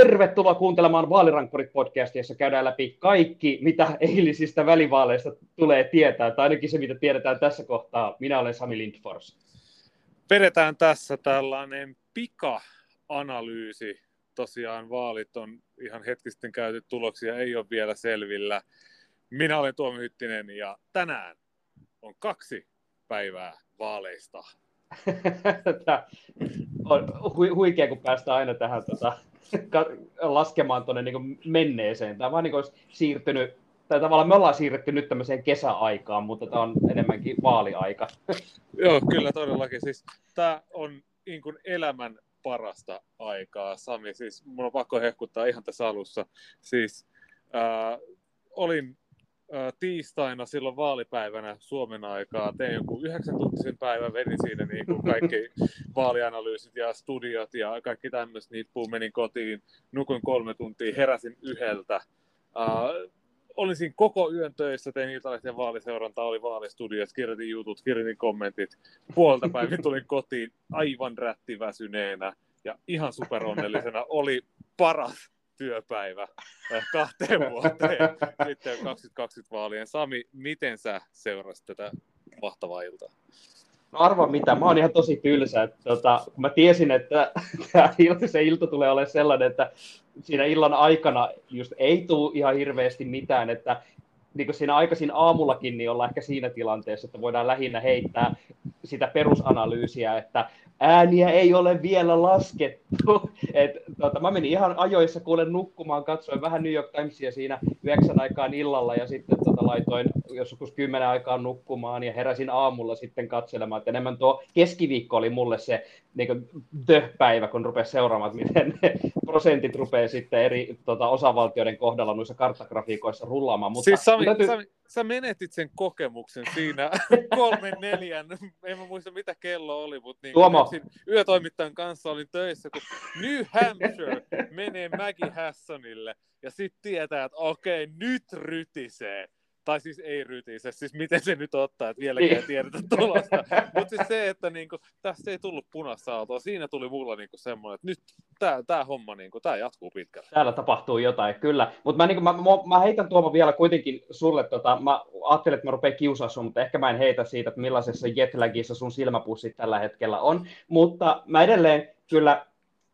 Tervetuloa kuuntelemaan Vaalirankkurit-podcastia, jossa käydään läpi kaikki, mitä eilisistä välivaaleista tulee tietää, tai ainakin se, mitä tiedetään tässä kohtaa. Minä olen Sami Lindfors. Vedetään tässä tällainen pika-analyysi. Tosiaan vaalit on ihan hetki sitten käyty tuloksia, ei ole vielä selvillä. Minä olen Tuomi Hyttinen ja tänään on kaksi päivää vaaleista. on hu- huikea, kun päästään aina tähän tota, laskemaan tuonne niin menneeseen. Tämä vaan niin olisi siirtynyt, tai tavallaan me ollaan siirretty nyt tämmöiseen kesäaikaan, mutta tämä on enemmänkin vaaliaika. Joo, kyllä todellakin. Siis, tämä on niin kuin elämän parasta aikaa, Sami. Siis mun on pakko hehkuttaa ihan tässä alussa. Siis äh, olin tiistaina silloin vaalipäivänä Suomen aikaa, tein joku yhdeksän tuntisen päivän, vedin siinä niin kuin kaikki vaalianalyysit ja studiot ja kaikki tämmöistä nippuun, menin kotiin, nukuin kolme tuntia, heräsin yhdeltä. Uh, olin siinä koko yön töissä, tein iltalaisen vaaliseurantaa, oli vaalistudiot, kirjoitin jutut, kirjoitin kommentit. Puolta päivin tulin kotiin aivan rättiväsyneenä ja ihan superonnellisena. Oli paras työpäivä eh, kahteen vuoteen sitten 2020 vaalien. Sami, miten sä seurasit tätä mahtavaa iltaa? No arva mitä, mä oon ihan tosi tylsä. Että, tota, kun mä tiesin, että tämä ilta, se ilta tulee olemaan sellainen, että siinä illan aikana just ei tule ihan hirveästi mitään, että niin kuin siinä aikaisin aamullakin, niin ollaan ehkä siinä tilanteessa, että voidaan lähinnä heittää sitä perusanalyysiä, että ääniä ei ole vielä laskettu. Et, tota, mä menin ihan ajoissa kuulen nukkumaan, katsoin vähän New York Timesia siinä yhdeksän aikaan illalla ja sitten tota, laitoin joskus kymmenen aikaan nukkumaan ja heräsin aamulla sitten katselemaan. että enemmän tuo keskiviikko oli mulle se niin the-päivä, kun rupesi seuraamaan, miten prosentit rupeaa sitten eri tota, osavaltioiden kohdalla noissa karttagrafiikoissa rullaamaan. Mutta, siis Sami, täytyy... Sami, sä menetit sen kokemuksen siinä kolmen neljän, en mä muista mitä kello oli, mutta niin Tuomo. yötoimittajan kanssa olin töissä, kun New Hampshire menee Maggie Hassonille ja sitten tietää, että okei, nyt rytisee tai siis ei rytise, siis miten se nyt ottaa, että vieläkään ei tiedetä tulosta. Mutta siis se, että niinku, tässä ei tullut punassa autoa, siinä tuli mulla niinku semmoinen, että nyt tämä tää homma niinku, tää jatkuu pitkälle. Täällä tapahtuu jotain, kyllä. Mutta mä, niinku, mä, mä, mä, heitän Tuomo vielä kuitenkin sulle, tota, mä ajattelin, että mä rupean kiusaa sun, mutta ehkä mä en heitä siitä, että millaisessa jetlagissa sun silmäpussit tällä hetkellä on. Mutta mä edelleen kyllä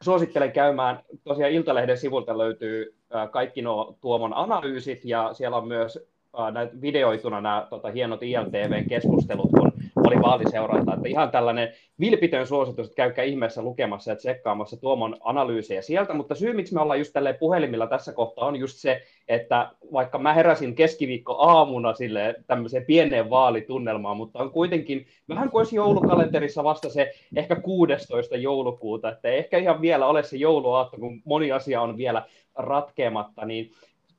suosittelen käymään, tosiaan Iltalehden sivulta löytyy kaikki nuo Tuomon analyysit, ja siellä on myös näitä videoituna nämä tota, hienot ILTV-keskustelut, kun oli vaaliseuranta. Että ihan tällainen vilpitön suositus, että käykää ihmeessä lukemassa ja tsekkaamassa Tuomon analyysejä sieltä, mutta syy, miksi me ollaan just tälleen puhelimilla tässä kohtaa, on just se, että vaikka mä heräsin keskiviikko aamuna sille tämmöiseen pieneen vaalitunnelmaan, mutta on kuitenkin vähän kuin olisi joulukalenterissa vasta se ehkä 16. joulukuuta, että ehkä ihan vielä ole se jouluaatto, kun moni asia on vielä ratkeamatta, niin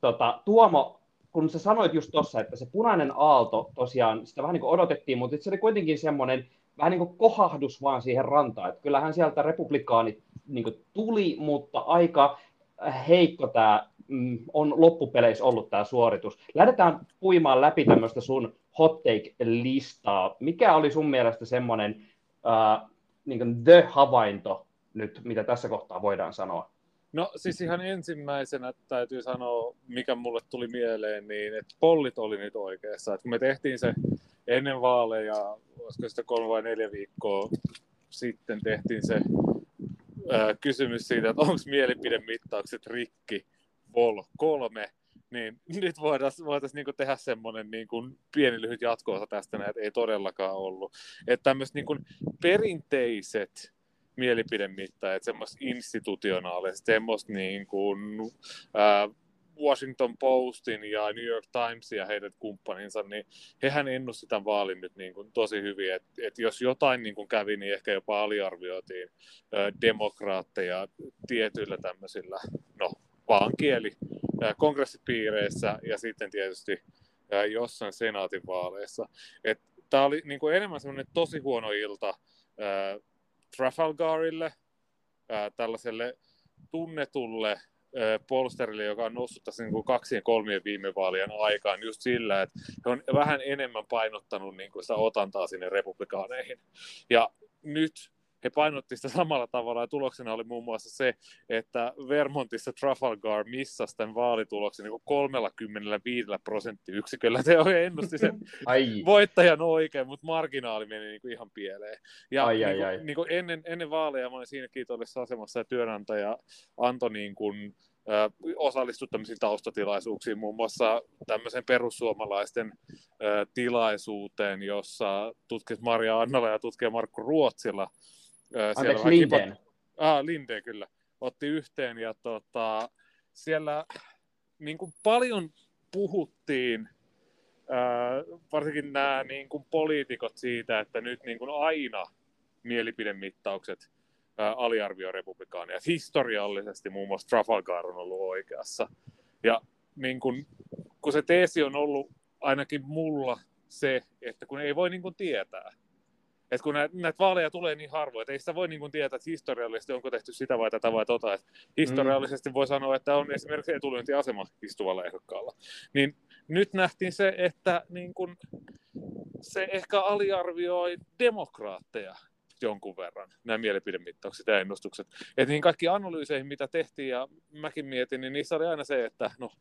tota, Tuomo, kun sä sanoit just tuossa, että se punainen aalto tosiaan, sitä vähän niin kuin odotettiin, mutta se oli kuitenkin semmoinen vähän niin kuin kohahdus vaan siihen rantaan. Että kyllähän sieltä republikaanit niin kuin tuli, mutta aika heikko tämä mm, on loppupeleissä ollut tämä suoritus. Lähdetään puimaan läpi tämmöistä sun hot take-listaa. Mikä oli sun mielestä semmoinen uh, niin the-havainto nyt, mitä tässä kohtaa voidaan sanoa? No siis ihan ensimmäisenä täytyy sanoa, mikä mulle tuli mieleen, niin että pollit oli nyt oikeassa. Että kun me tehtiin se ennen vaaleja, olisiko sitä kolme vai neljä viikkoa sitten tehtiin se ää, kysymys siitä, että onko mielipidemittaukset rikki vol 3, niin nyt voitaisiin voitais niinku tehdä semmoinen niinku pieni lyhyt jatko tästä, että ei todellakaan ollut. Että tämmöiset niinku perinteiset mielipidemittaajat, semmoista institutionaalista, semmoista niin kuin, ää, Washington Postin ja New York Times ja heidän kumppaninsa, niin hehän ennusti tämän vaalin nyt niin kuin tosi hyvin, että et jos jotain niin kuin kävi, niin ehkä jopa aliarvioitiin ää, demokraatteja tietyillä tämmöisillä, no vaankieli kongressipiireissä ja sitten tietysti ää, jossain senaatin vaaleissa. Tämä oli niin kuin enemmän semmoinen tosi huono ilta Trafalgarille, ää, tällaiselle tunnetulle polsterille, joka on noussut tässä niin kuin kaksien kolmien viime vaalien aikaan just sillä, että he on vähän enemmän painottanut niin kuin sitä otantaa sinne republikaaneihin. Ja nyt he painotti sitä samalla tavalla ja tuloksena oli muun muassa se, että Vermontissa Trafalgar missasi tämän vaalituloksen niin 35 prosenttiyksiköllä. Se ennusti sen ai. voittajan oikein, mutta marginaali meni niin kuin ihan pieleen. Ja ai, niin kuin, ai, ai. Niin kuin ennen, ennen vaaleja mä olin siinä kiitollisessa asemassa ja työnantaja antoi niin kuin, osallistu tämmöisiin taustatilaisuuksiin, muun muassa tämmöisen perussuomalaisten tilaisuuteen, jossa tutkija Maria Annala ja tutkija Markku Ruotsilla Anteeksi, Lindeen. Kipat... Ah, Lindeen kyllä. Otti yhteen ja tota, siellä niin kuin paljon puhuttiin, ää, varsinkin nämä niin kuin poliitikot siitä, että nyt niin kuin aina mielipidemittaukset ää, aliarvioi republikaaneja. Historiallisesti muun muassa Trafalgar on ollut oikeassa. Ja niin kun, kun se teesi on ollut ainakin mulla se, että kun ei voi niin kuin tietää, että kun näitä, näitä vaaleja tulee niin harvoin, että ei sitä voi niin tietää, että historiallisesti onko tehty sitä vai tätä vai tota. Että historiallisesti mm. voi sanoa, että on esimerkiksi etulyöntiasema istuvalla ehdokkaalla. Niin nyt nähtiin se, että niin kuin, se ehkä aliarvioi demokraatteja jonkun verran, nämä mielipidemittaukset ja ennustukset. Että niin kaikki analyyseihin, mitä tehtiin ja mäkin mietin, niin niissä oli aina se, että no,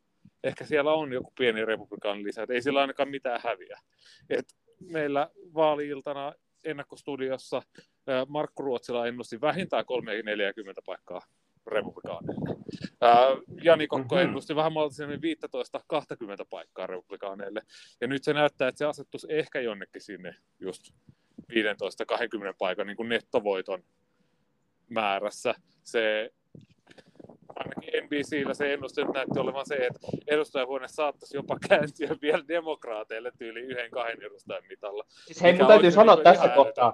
ehkä siellä on joku pieni republikaan lisä, että ei sillä ainakaan mitään häviä. Et meillä vaali-iltana ennakkostudiossa Markku Ruotsila ennusti vähintään 340 paikkaa republikaaneille. Jani Kokko mm-hmm. ennusti vähän maltisemmin 15-20 paikkaa republikaaneille. Ja nyt se näyttää, että se asettus ehkä jonnekin sinne just 15-20 paikan niin kuin nettovoiton määrässä. Se NBCllä se ennuste näytti olevan se, että edustajahuone saattaisi jopa kääntyä vielä demokraateille tyyli yhden kahden edustajan mitalla. Siis hei, mun täytyy sanoa niin tässä kohtaa,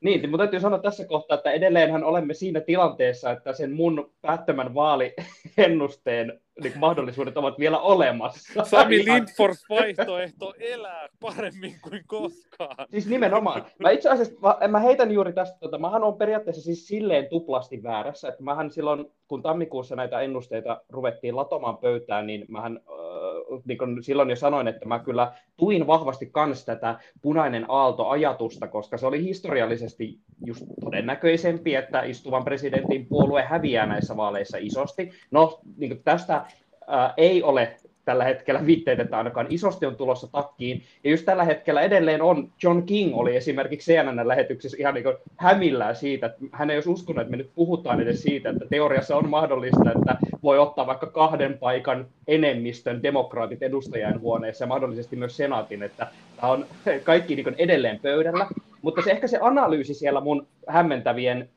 niin, mutta täytyy sanoa tässä kohtaa, että edelleenhän olemme siinä tilanteessa, että sen mun päättämän vaaliennusteen niin mahdollisuudet ovat vielä olemassa. Sami Lindfors vaihtoehto elää paremmin kuin koskaan. Siis nimenomaan. Mä itse asiassa, mä, mä heitän juuri tästä, tota, mähän on periaatteessa siis silleen tuplasti väärässä, että mähän silloin, kun tammikuussa näitä ennusteita ruvettiin latomaan pöytään, niin mähän äh, niin silloin jo sanoin, että mä kyllä tuin vahvasti kans tätä punainen aalto-ajatusta, koska se oli historiallisesti just todennäköisempi, että istuvan presidentin puolue häviää näissä vaaleissa isosti. No, niin tästä ää, ei ole tällä hetkellä viitteet, että ainakaan isosti on tulossa takkiin. Ja just tällä hetkellä edelleen on, John King oli esimerkiksi CNN-lähetyksessä ihan niin hämillään siitä, että hän ei olisi uskonut, että me nyt puhutaan edes siitä, että teoriassa on mahdollista, että voi ottaa vaikka kahden paikan enemmistön demokraatit edustajan huoneessa ja mahdollisesti myös senaatin, että tämä on kaikki niin edelleen pöydällä. Mutta se ehkä se analyysi siellä mun hämmentävien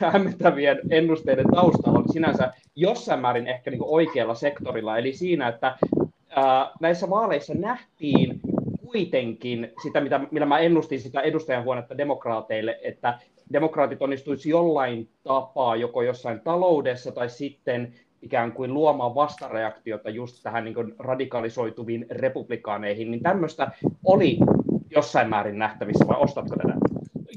hämmentävien ennusteiden taustalla on sinänsä jossain määrin ehkä niin oikealla sektorilla, eli siinä, että äh, näissä vaaleissa nähtiin kuitenkin sitä, mitä, millä mä ennustin sitä edustajanhuonetta demokraateille, että demokraatit onnistuisi jollain tapaa joko jossain taloudessa tai sitten ikään kuin luomaan vastareaktiota just tähän niin radikalisoituviin republikaaneihin, niin tämmöistä oli jossain määrin nähtävissä, vai ostatko tätä?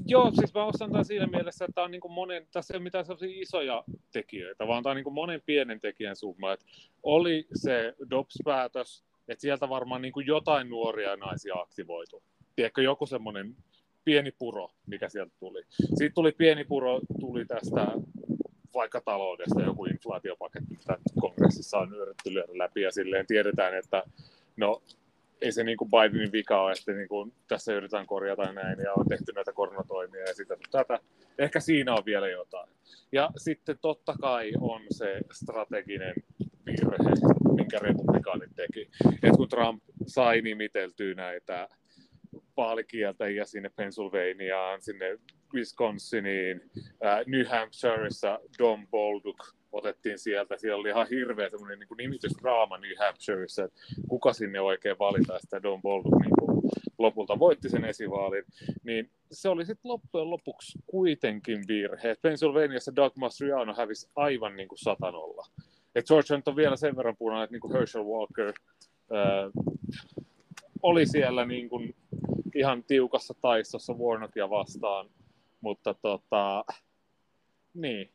Joo, siis mä ostan tämän siinä mielessä, että on niin kuin monen, tässä ei ole mitään isoja tekijöitä, vaan tämä on niin kuin monen pienen tekijän summa. Että oli se DOPS-päätös, että sieltä varmaan niin kuin jotain nuoria naisia aktivoitu. Tiedätkö, joku semmoinen pieni puro, mikä sieltä tuli. Siitä tuli pieni puro, tuli tästä vaikka taloudesta joku inflaatiopaketti, mitä kongressissa on yritetty lyödä läpi ja silleen tiedetään, että no ei se niin kuin Bidenin vika ole, että niin kuin tässä yritetään korjata näin ja on tehty näitä koronatoimia ja sitä tätä. Ehkä siinä on vielä jotain. Ja sitten totta kai on se strateginen virhe, minkä republikaanit teki. Et kun Trump sai nimiteltyä näitä vaalikieltäjiä sinne Pennsylvaniaan, sinne Wisconsiniin, New Hampshireissa Don Bolduc otettiin sieltä. Siellä oli ihan hirveä semmoinen niin nimitysdraama New Hampshireissa, että kuka sinne oikein valita, sitä Don Bolduc niin kuin lopulta voitti sen esivaalin. Niin se oli sitten loppujen lopuksi kuitenkin virhe. Pennsylvaniassa Doug Mastriano hävisi aivan niin kuin satanolla. Et George on vielä sen verran punainen, että niin kuin Herschel Walker ää, oli siellä niin kuin ihan tiukassa taistossa Warnockia vastaan, mutta tota, niin,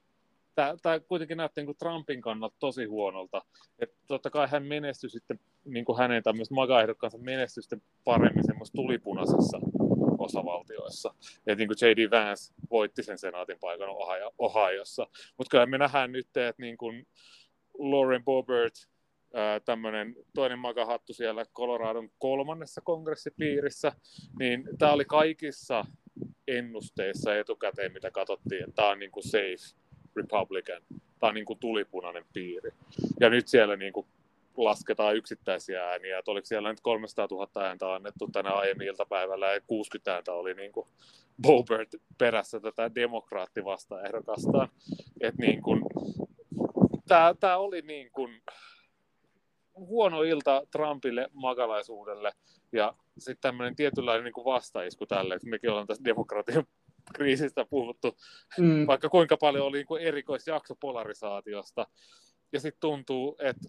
tämä kuitenkin näytti niin kuin Trumpin kannalta tosi huonolta. Että totta kai hän menestyi sitten, niin kuin hänen tämmöistä maga menestyi sitten paremmin semmoista tulipunaisessa osavaltioissa. Et niin kuin J.D. Vance voitti sen senaatin paikan Ohiossa. Mutta kyllä me nähdään nyt, että niin kuin Lauren Boebert, tämmöinen toinen makahattu siellä Coloradon kolmannessa kongressipiirissä, niin tämä oli kaikissa ennusteissa etukäteen, mitä katsottiin, että tämä on niin kuin safe Republican, tämä on niin kuin tulipunainen piiri. Ja nyt siellä niin kuin lasketaan yksittäisiä ääniä, että oliko siellä nyt 300 000 ääntä annettu tänä aiemmin iltapäivällä ja 60 ääntä oli niin kuin Bobert perässä tätä demokraattivasta ehdokastaan. Että niin kuin, tämä, tämä oli niin kuin huono ilta Trumpille makalaisuudelle ja sitten tämmöinen tietynlainen niin kuin vastaisku tälle, että mekin ollaan tässä demokratian kriisistä puhuttu, mm. vaikka kuinka paljon oli niin kuin erikoisjakso polarisaatiosta. Ja sitten tuntuu, että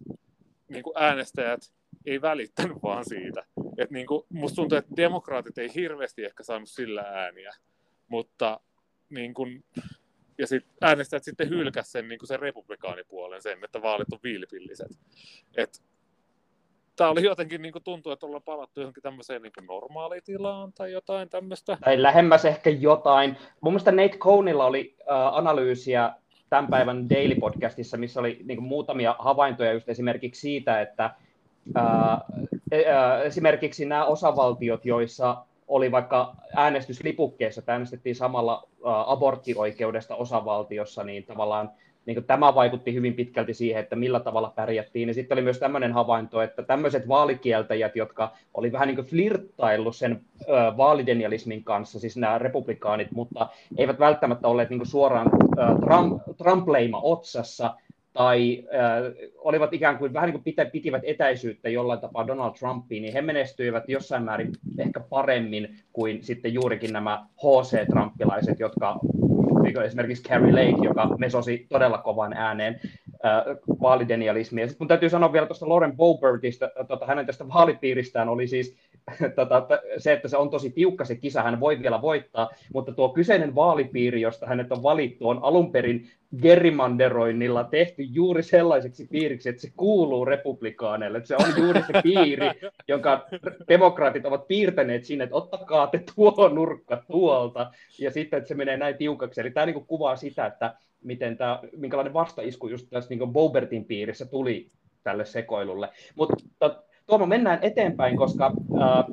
niin kuin äänestäjät ei välittänyt vaan siitä. Et niin kuin, musta tuntuu, että demokraatit ei hirveästi ehkä saanut sillä ääniä, mutta niin kuin, ja sit äänestäjät sitten hylkäs sen, niin kuin sen republikaanipuolen sen, että vaalit on vilpilliset. Et, Tämä oli jotenkin niin kuin tuntuu, että ollaan palattu johonkin tämmöiseen niin kuin normaalitilaan tai jotain tämmöistä. Tai lähemmäs ehkä jotain. Mun mielestä Nate Cohnilla oli äh, analyysiä tämän päivän Daily Podcastissa, missä oli niin kuin muutamia havaintoja just esimerkiksi siitä, että ää, ää, esimerkiksi nämä osavaltiot, joissa oli vaikka äänestyslipukkeessa, että äänestettiin samalla ää, aborttioikeudesta osavaltiossa, niin tavallaan niin kuin tämä vaikutti hyvin pitkälti siihen, että millä tavalla pärjättiin. Ja sitten oli myös tämmöinen havainto, että tämmöiset vaalikieltäjät, jotka oli vähän niin kuin flirttaillut sen ö, vaalidenialismin kanssa, siis nämä republikaanit, mutta eivät välttämättä olleet niin kuin suoraan ö, Trump, Trump-leima otsassa, tai äh, olivat ikään kuin vähän niin kuin pitivät etäisyyttä jollain tapaa Donald Trumpiin, niin he menestyivät jossain määrin ehkä paremmin kuin sitten juurikin nämä HC-trumpilaiset, jotka niin esimerkiksi Carrie Lake, joka mesosi todella kovan ääneen äh, vaalidenialismia. Sitten mun täytyy sanoa vielä tuosta Lauren Bobertista, tota, hänen tästä vaalipiiristään oli siis tota, se, että se on tosi tiukka se kisa, hän voi vielä voittaa, mutta tuo kyseinen vaalipiiri, josta hänet on valittu, on alun perin gerrymanderoinnilla tehty juuri sellaiseksi piiriksi, että se kuuluu republikaaneille. Että se on juuri se piiri, jonka demokraatit ovat piirtäneet sinne, että ottakaa te tuo nurkka tuolta, ja sitten, että se menee näin tiukaksi. Eli tämä niin kuvaa sitä, että miten tämä, minkälainen vastaisku just tässä niin Bobertin piirissä tuli tälle sekoilulle. Mutta Tuomo, mennään eteenpäin, koska äh,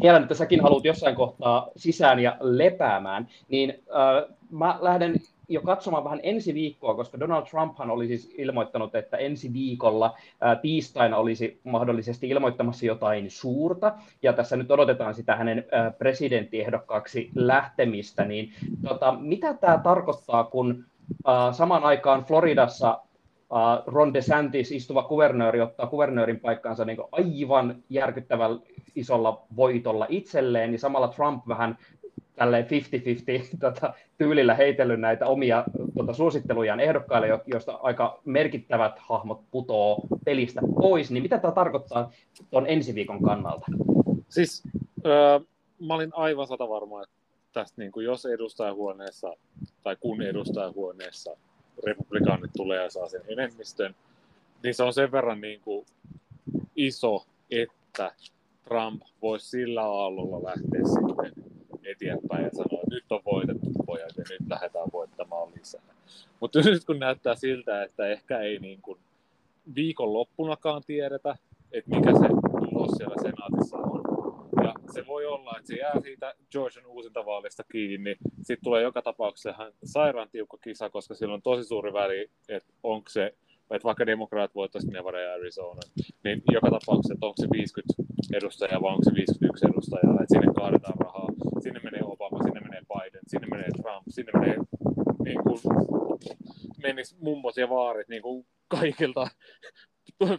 tiedän, että säkin haluat jossain kohtaa sisään ja lepäämään, niin äh, mä lähden jo katsomaan vähän ensi viikkoa, koska Donald Trumphan oli siis ilmoittanut, että ensi viikolla ää, tiistaina olisi mahdollisesti ilmoittamassa jotain suurta, ja tässä nyt odotetaan sitä hänen ää, presidenttiehdokkaaksi lähtemistä, niin tota, mitä tämä tarkoittaa, kun ää, samaan aikaan Floridassa Uh, Ron DeSantis, istuva kuvernööri, ottaa kuvernöörin paikkaansa niin aivan järkyttävällä isolla voitolla itselleen, niin samalla Trump vähän tälleen 50-50 tota, tyylillä heitellyt näitä omia tota, suosittelujaan ehdokkaille, joista aika merkittävät hahmot putoo pelistä pois, niin mitä tämä tarkoittaa tuon ensi viikon kannalta? Siis äh, mä olin aivan sata varma, että tästä niin kuin jos edustajahuoneessa tai kun edustajahuoneessa republikaanit tulee ja saa sen enemmistön, niin se on sen verran niin kuin iso, että Trump voisi sillä aallolla lähteä sitten eteenpäin ja sanoa, että nyt on voitettu pojat ja nyt lähdetään voittamaan lisää. Mutta nyt kun näyttää siltä, että ehkä ei niin kuin loppunakaan tiedetä, että mikä se tulos siellä senaatissa on. Ja se voi olla, että se jää siitä Georgian uusintavaalista kiinni. Sitten tulee joka tapauksessa ihan sairaan tiukka kisa, koska sillä on tosi suuri väli, että onko se että vaikka demokraat voittaisiin Nevada ja Arizona, niin joka tapauksessa, että onko se 50 edustajaa vai onko se 51 edustajaa, että sinne kaadetaan rahaa, sinne menee Obama, sinne menee Biden, sinne menee Trump, sinne menee niin kuin, menis mummos ja vaarit niin kuin kaikilta.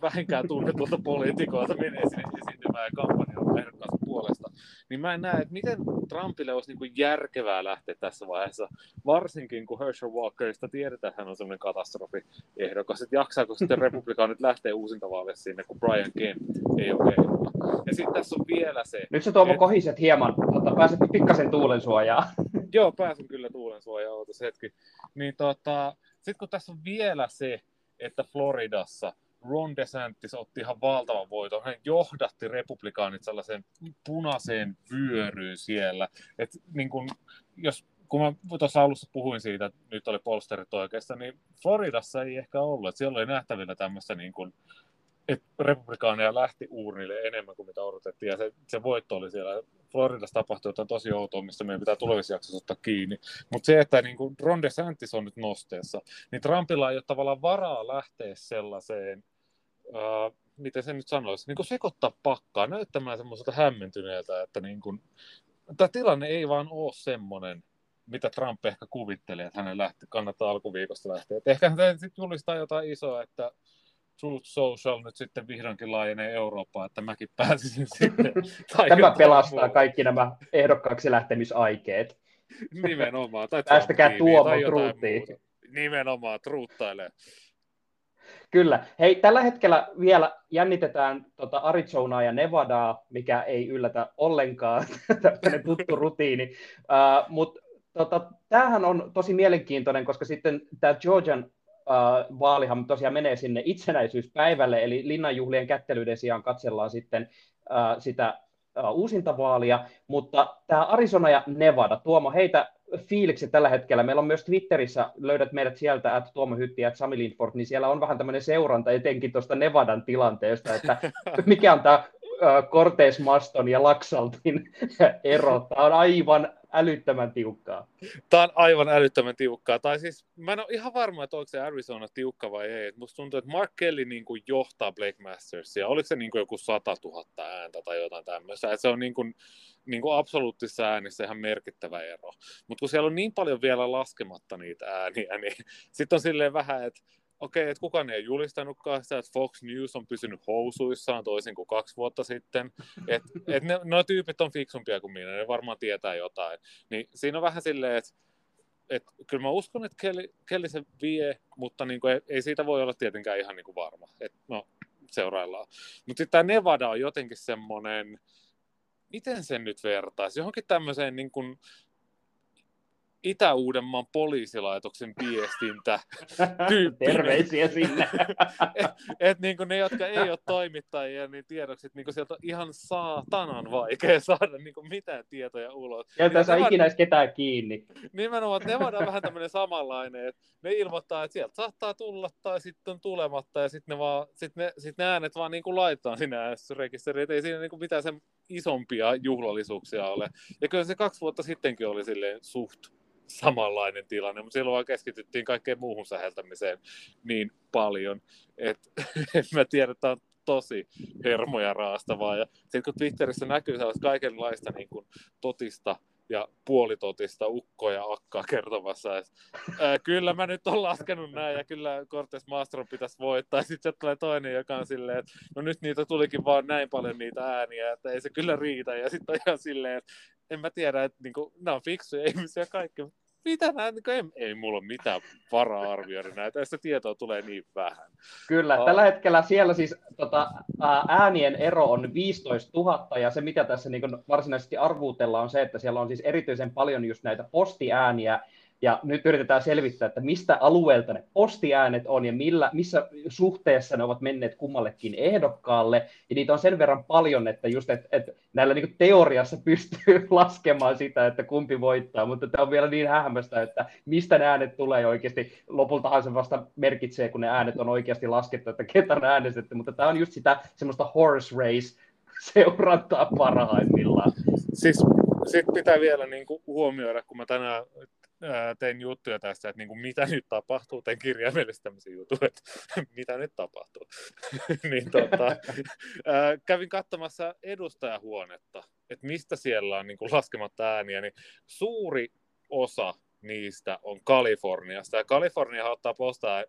Vähänkään tunnetulta poliitikoilta menee sinne esiintymään ja kampanjoilla ehdokkaansa puolesta, niin mä en näe, että miten Trumpille olisi niin kuin järkevää lähteä tässä vaiheessa, varsinkin kun Herschel Walkerista tiedetään, että hän on semmoinen katastrofi ehdokas, että jaksaako sitten republikaanit lähteä uusintavaaleissa sinne, kun Brian Kemp ei ole ehdokas. Ja sitten tässä on vielä se... Nyt se Tuomo et... kohiset hieman, tota, pääset pikkasen tuulen suojaa. Joo, pääsen kyllä tuulen suojaa, ootas hetki. Niin tota, sitten kun tässä on vielä se, että Floridassa Ron DeSantis otti ihan valtavan voiton. Hän johdatti republikaanit sellaiseen punaiseen vyöryyn siellä. Et niin kun, jos kun mä tuossa alussa puhuin siitä, että nyt oli polsterit oikeassa, niin Floridassa ei ehkä ollut. Että siellä oli nähtävillä tämmöistä niin että republikaaneja lähti uurnille enemmän kuin mitä odotettiin, ja se, se voitto oli siellä. Floridassa tapahtui jotain tosi outoa, mistä meidän pitää tulevissa jaksossa ottaa kiinni. Mutta se, että niin kuin Ron DeSantis on nyt nosteessa, niin Trumpilla ei ole tavallaan varaa lähteä sellaiseen, uh, miten se nyt sanoisi, niin kuin sekoittaa pakkaa, näyttämään semmoiselta hämmentyneeltä, että niin kuin, tämä tilanne ei vaan ole semmoinen, mitä Trump ehkä kuvittelee, että hänen lähti, kannattaa alkuviikosta lähteä. Et ehkä hän sitten julistaa jotain isoa, että Truth Social nyt sitten vihdoinkin laajenee Eurooppaan, että mäkin pääsisin sitten. Tämä pelastaa muu. kaikki nämä ehdokkaaksi lähtemisaikeet. Nimenomaan. Tai Päästäkää Tuomo truuttiin. Nimenomaan, truuttailee. Kyllä. Hei, tällä hetkellä vielä jännitetään tota Arizonaa ja Nevadaa, mikä ei yllätä ollenkaan, tämmöinen tuttu rutiini. Uh, Mutta tota, tämähän on tosi mielenkiintoinen, koska sitten tämä Georgian uh, vaalihan tosiaan menee sinne itsenäisyyspäivälle, eli linnanjuhlien kättelyiden sijaan katsellaan sitten uh, sitä uh, uusinta vaalia, mutta tämä Arizona ja Nevada, Tuomo, heitä fiiliksi tällä hetkellä. Meillä on myös Twitterissä, löydät meidät sieltä, että Tuomo Hytti ja Sami Lindford, niin siellä on vähän tämmöinen seuranta etenkin tuosta Nevadan tilanteesta, että mikä on tämä Cortez Maston ja Laksaltin ero. Tämä on aivan älyttömän tiukkaa. Tämä on aivan älyttömän tiukkaa. Tai siis mä en ole ihan varma, että onko se Arizona tiukka vai ei. Musta tuntuu, että Mark Kelly niin kuin johtaa Blake Mastersia. Oliko se niin kuin joku 100 000 ääntä tai jotain tämmöistä. Että se on niin kuin, niin kuin absoluuttisessa äänissä ihan merkittävä ero. Mutta kun siellä on niin paljon vielä laskematta niitä ääniä, niin sitten on silleen vähän, että okei, okay, että kukaan ei julistanutkaan sitä, että Fox News on pysynyt housuissaan toisin kuin kaksi vuotta sitten. Että et ne, ne tyypit on fiksumpia kuin minä, ne varmaan tietää jotain. Niin siinä on vähän silleen, että et, kyllä mä uskon, että Kelly, Kelly se vie, mutta niin kuin ei, ei siitä voi olla tietenkään ihan niin kuin varma. Et, no, seuraillaan. Mutta sitten tämä Nevada on jotenkin semmoinen, miten sen nyt vertaisi? Johonkin tämmöiseen niin kuin, Itä-Uudenmaan poliisilaitoksen viestintä. Terveisiä sinne. et, et niin kuin ne, jotka ei ole toimittajia, niin tiedokset niin sieltä on ihan saatanan vaikea saada niin kuin mitään tietoja ulos. Ja tässä on ikinä ketään kiinni. Nimenomaan, ne on vähän tämmöinen samanlainen, että ne ilmoittaa, että sieltä saattaa tulla tai sitten on tulematta ja sitten ne, vaan, sit ne, sit ne äänet vaan niin kuin laitetaan sinne äänestysrekisteriin, että ei siinä niin kuin mitään sen isompia juhlallisuuksia ole. Ja kyllä se kaksi vuotta sittenkin oli silleen suht samanlainen tilanne, mutta silloin keskityttiin kaikkeen muuhun säheltämiseen niin paljon, että et mä tiedän, että on tosi hermoja raastavaa. Ja sitten kun Twitterissä näkyy sellaista kaikenlaista niin kuin totista ja puolitotista ukkoja akkaa kertomassa, että ää, kyllä mä nyt on laskenut näin ja kyllä Cortes Mastron pitäisi voittaa. Sitten tulee toinen, joka on silleen, että no nyt niitä tulikin vaan näin paljon niitä ääniä, että ei se kyllä riitä. Ja sitten on ihan silleen, että en mä tiedä, että niinku, nämä on fiksuja ihmisiä kaikki, mitä nämä, niin ei, ei mulla ole mitään varaa arvioida näitä, tästä tietoa tulee niin vähän. Kyllä, oh. tällä hetkellä siellä siis tota, äänien ero on 15 000, ja se mitä tässä niin varsinaisesti arvuutellaan on se, että siellä on siis erityisen paljon just näitä postiääniä, ja nyt yritetään selvittää, että mistä alueelta ne postiäänet on ja millä, missä suhteessa ne ovat menneet kummallekin ehdokkaalle. Ja niitä on sen verran paljon, että just et, et näillä niin teoriassa pystyy laskemaan sitä, että kumpi voittaa, mutta tämä on vielä niin hämmästä, että mistä ne äänet tulee oikeasti. Lopultahan se vasta merkitsee, kun ne äänet on oikeasti laskettu, että ketä on äänestetty, mutta tämä on just sitä semmoista horse race seurantaa parhaimmillaan. Siis sitten pitää vielä niin kuin huomioida, kun mä tänään tein juttuja tästä, että niin kuin mitä nyt tapahtuu, tein kirjaimellisesti tämmöisiä juttuja, että mitä nyt tapahtuu. niin tota, kävin katsomassa edustajahuonetta, että mistä siellä on niin kuin laskematta ääniä, niin suuri osa niistä on Kaliforniasta. Ja Kalifornia ottaa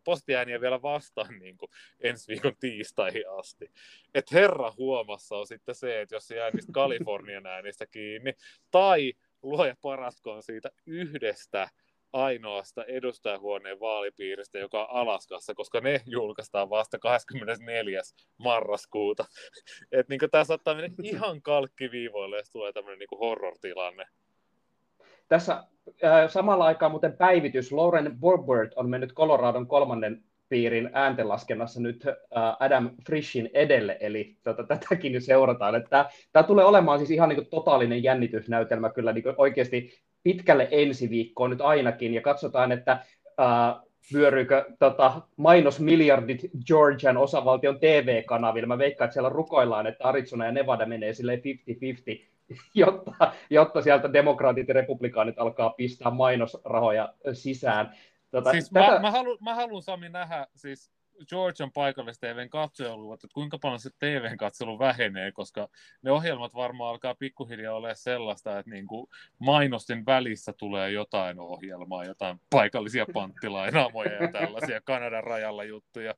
postiääniä vielä vastaan niin kuin ensi viikon tiistaihin asti. Et herra huomassa on sitten se, että jos jää niistä Kalifornian äänistä kiinni, tai luoja paratkoon siitä yhdestä ainoasta edustajahuoneen vaalipiiristä, joka on Alaskassa, koska ne julkaistaan vasta 24. marraskuuta. Et niin tämä saattaa mennä ihan kalkkiviivoille, jos tulee tämmöinen niin horror-tilanne. Tässä äh, samalla aikaa muuten päivitys. Lauren Borbert on mennyt Coloradon kolmannen piirin ääntenlaskennassa nyt Adam Frishin edelle, eli tota, tätäkin jo seurataan. Että tämä tulee olemaan siis ihan niin kuin totaalinen jännitysnäytelmä kyllä niin oikeasti pitkälle ensi viikkoon nyt ainakin, ja katsotaan, että vyöryykö tota, mainosmiljardit Georgian osavaltion TV-kanavilla. Mä veikkaan, että siellä rukoillaan, että Arizona ja Nevada menee silleen 50-50, jotta, jotta sieltä demokraatit ja republikaanit alkaa pistää mainosrahoja sisään. Tota, siis tätä... mä, mä, haluan, mä haluan Sami nähdä siis Georgian paikallista TVn katsojaluvut, että kuinka paljon se TVn katselu vähenee, koska ne ohjelmat varmaan alkaa pikkuhiljaa olla sellaista, että niin kuin mainosten välissä tulee jotain ohjelmaa, jotain paikallisia panttilainaamoja ja tällaisia Kanadan rajalla juttuja.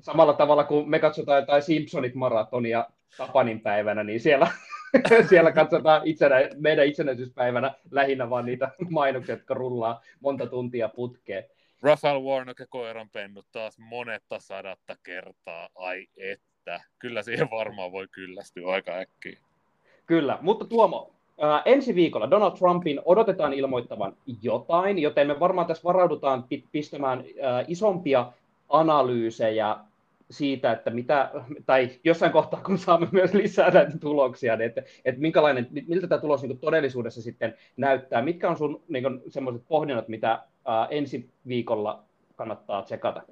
Samalla tavalla kuin me katsotaan jotain Simpsonit maratonia Tapanin päivänä, niin siellä, siellä katsotaan itsenä, meidän itsenäisyyspäivänä lähinnä vaan niitä mainoksia, jotka rullaa monta tuntia putkeen. Rafael Warnock ja koiran pennut taas monetta sadatta kertaa. Ai että. Kyllä siihen varmaan voi kyllästyä aika äkkiä. Kyllä, mutta Tuomo, ää, ensi viikolla Donald Trumpin odotetaan ilmoittavan jotain, joten me varmaan tässä varaudutaan pistämään ää, isompia analyysejä siitä, että mitä, tai jossain kohtaa, kun saamme myös lisää näitä tuloksia, niin että, että minkälainen, miltä tämä tulos niin todellisuudessa sitten näyttää, mitkä on sun niin semmoiset pohdinnat, mitä ää, ensi viikolla kannattaa tsekata?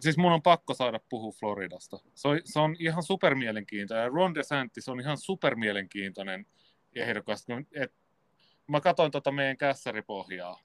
Siis mun on pakko saada puhua Floridasta. Se on, se on ihan supermielenkiintoinen. Ron DeSantis on ihan supermielenkiintoinen ehdokas. Et, mä katsoin tota meidän kässäripohjaa,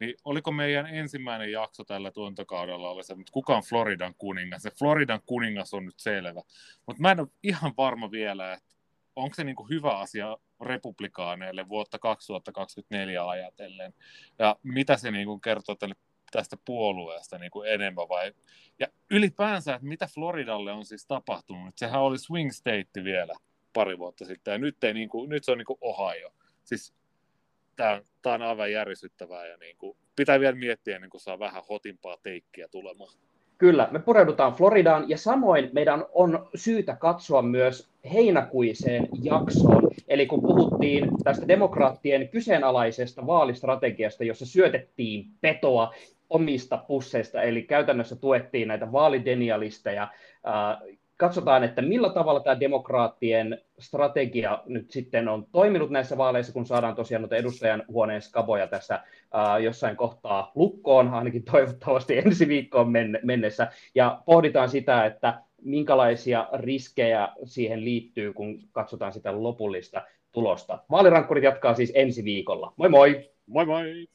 niin oliko meidän ensimmäinen jakso tällä tuontokaudella oli se, että kuka on Floridan kuningas? Se Floridan kuningas on nyt selvä. Mutta mä en ole ihan varma vielä, että onko se niinku hyvä asia republikaaneille vuotta 2024 ajatellen, ja mitä se niinku kertoo tälle tästä puolueesta niin kuin enemmän vai... Ja ylipäänsä, että mitä Floridalle on siis tapahtunut. Sehän oli swing state vielä pari vuotta sitten, ja nyt, ei, niin kuin, nyt se on niin kuin Ohio. Siis tämä, tämä on aivan järisyttävää, ja niin kuin, pitää vielä miettiä ennen kuin saa vähän hotimpaa teikkiä tulemaan. Kyllä, me pureudutaan Floridaan ja samoin meidän on syytä katsoa myös heinäkuiseen jaksoon. Eli kun puhuttiin tästä demokraattien kyseenalaisesta vaalistrategiasta, jossa syötettiin petoa omista pusseista, eli käytännössä tuettiin näitä vaalidenialisteja, katsotaan, että millä tavalla tämä demokraattien strategia nyt sitten on toiminut näissä vaaleissa, kun saadaan tosiaan noita edustajan huoneen skaboja tässä ää, jossain kohtaa lukkoon, ainakin toivottavasti ensi viikkoon mennessä, ja pohditaan sitä, että minkälaisia riskejä siihen liittyy, kun katsotaan sitä lopullista tulosta. Vaalirankkurit jatkaa siis ensi viikolla. Moi moi! Moi moi!